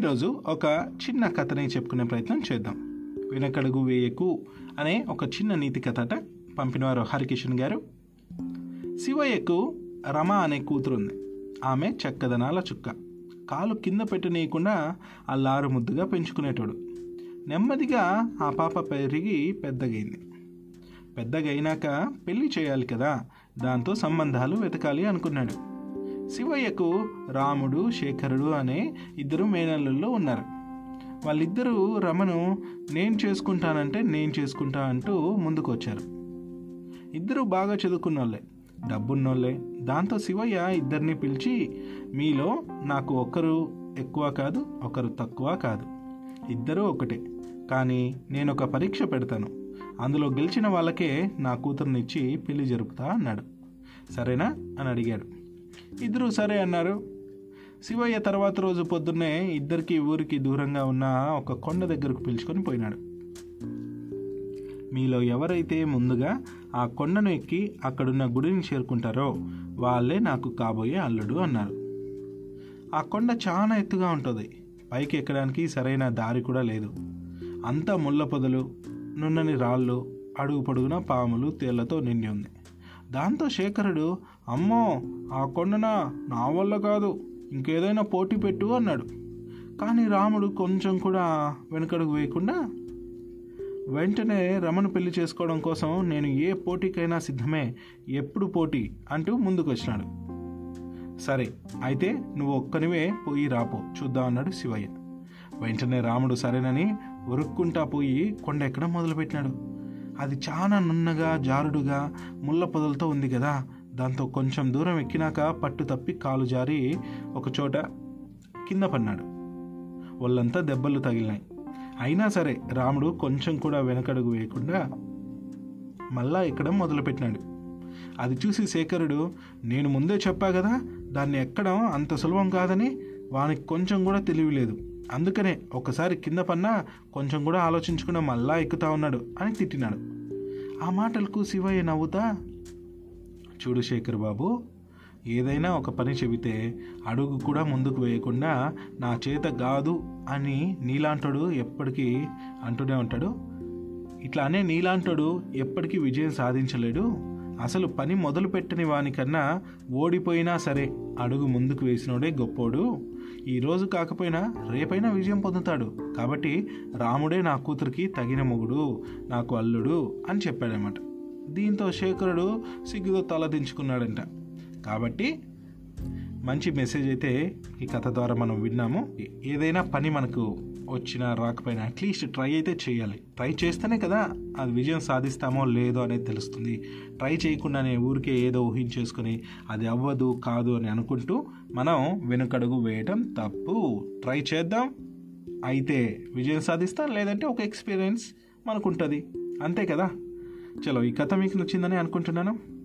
ఈరోజు ఒక చిన్న కథని చెప్పుకునే ప్రయత్నం చేద్దాం. వెనకడుగు వేయకు అనే ఒక చిన్న నీతి కథట పంపినవారు హరికిషన్ గారు. శివయ్యకు రమ అనే కూతురు ఉంది ఆమె చక్కదనాల చుక్క. కాలు కింద పెట్టనీయకుండా అల్లారు ముద్దుగా పెంచుకునేటోడు. నెమ్మదిగా ఆ పాప పెరిగి పెద్దగైంది. పెద్దగైనాక పెళ్ళి చేయాలి కదా దాంతో సంబంధాలు వెతకాలి అనుకున్నాడు. శివయ్యకు రాముడు శేఖరుడు అనే ఇద్దరు మేనల్లుల్లో ఉన్నారు. వాళ్ళిద్దరూ రమను నేను చేసుకుంటానంటే నేను చేసుకుంటా అంటూ ముందుకు వచ్చారు ఇద్దరు బాగా చదువుకున్నోళ్ళే. డబ్బున్నోళ్ళే. దాంతో శివయ్య ఇద్దరిని పిలిచి మీలో నాకు ఒకరు ఎక్కువ కాదు ఒకరు తక్కువ కాదు. ఇద్దరూ ఒకటే. కానీ నేను ఒక పరీక్ష పెడతాను. అందులో గెలిచిన వాళ్ళకే నా కూతురునిచ్చి పెళ్ళి జరుపుతా అన్నాడు. సరేనా? అని అడిగాడు. ఇద్దరు సరే అన్నారు. శివయ్య తర్వాత రోజు పొద్దున్నే ఇద్దరికి ఊరికి దూరంగా ఉన్న ఒక కొండ దగ్గరకు పిలుచుకొని పోయినాడు. మీలో ఎవరైతే ముందుగా ఆ కొండను ఎక్కి అక్కడున్న గుడిని చేరుకుంటారో వాళ్ళే నాకు కాబోయే అల్లుడు అన్నారు. ఆ కొండ చాలా ఎత్తుగా ఉంటుంది. పైకి ఎక్కడానికి సరైన దారి కూడా లేదు. అంతా ముళ్ళ పొదలు నున్నని రాళ్ళు అడుగు పొడుగున పాములు తేళ్ళతో నిండి ఉంది. దాంతో శేఖరుడు అమ్మో ఆ కొండన? నా వల్ల కాదు. ఇంకేదైనా పోటీ పెట్టు అన్నాడు. కానీ రాముడు కొంచెం కూడా వెనుకడుగు వేయకుండా వెంటనే రమను పెళ్ళి చేసుకోవడం కోసం నేను ఏ పోటీకైనా సిద్ధమే. ఎప్పుడు పోటీ? అంటూ ముందుకు వచ్చినాడు సరే అయితే నువ్వు ఒక్కనివే పోయి రాపో. చూద్దాం అన్నాడు శివయ్య. వెంటనే రాముడు సరేనని ఉరుక్కుంటా పోయి కొండ ఎక్కడం మొదలుపెట్టినాడు. అది చాలా నున్నగా జారుడుగా ముళ్ళ పొదలతో ఉంది కదా దాంతో కొంచెం దూరం ఎక్కినాక పట్టు తప్పి కాలు జారి ఒకచోట కింద పన్నాడు వాళ్ళంతా దెబ్బలు తగిలినాయి. అయినా సరే రాముడు కొంచెం కూడా వెనకడుగు వేయకుండా మళ్ళా ఎక్కడం మొదలుపెట్టినాడు. అది చూసి శేఖరుడు నేను ముందే చెప్పా కదా దాన్ని ఎక్కడం అంత సులభం కాదని వానికి కొంచెం కూడా తెలివి లేదు. అందుకనే ఒకసారి కింద పన్నా కొంచెం కూడా ఆలోచించకుండా మళ్ళా ఎక్కుతా ఉన్నాడు అని తిట్టినాడు. ఆ మాటలకు శివయ్య నవ్వుతా చూడు శేఖర్ బాబు ఏదైనా ఒక పని చెబితే అడుగు కూడా ముందుకు వేయకుండా నా చేత కాదు అని నీలాంటోడు ఎప్పటికీ అంటూనే ఉంటాడు. ఇట్లా అనే నీలాంటోడు ఎప్పటికీ విజయం సాధించలేడు. అసలు పని మొదలు పెట్టని వానికన్నా ఓడిపోయినా సరే అడుగు ముందుకు వేసినోడే గొప్పోడు. ఈరోజు కాకపోయినా రేపైనా విజయం పొందుతాడు. కాబట్టి రాముడే నా కూతురికి తగిన మొగుడు నాకు అల్లుడు అని చెప్పాడనమాట దీంతో శేఖరుడు సిగ్గుతో తలదించుకున్నాడంట కాబట్టి మంచి మెసేజ్ అయితే ఈ కథ ద్వారా మనం విన్నాము. ఏదైనా పని మనకు వచ్చినా రాకపోయినా అట్లీస్ట్ ట్రై అయితే చేయాలి. ట్రై చేస్తేనే కదా అది విజయం సాధిస్తామో లేదో అనేది తెలుస్తుంది. ట్రై చేయకుండానే ఊరికే ఏదో ఊహించేసుకొని అది అవ్వదు కాదు అని అనుకుంటూ మనం వెనుకడుగు వేయటం తప్పు. ట్రై చేద్దాం. అయితే విజయం సాధిస్తాం లేదంటే ఒక ఎక్స్పీరియన్స్ మనకు ఉంటుంది అంతే కదా? చలో ఈ కథ మీకు నచ్చిందని అనుకుంటున్నాను.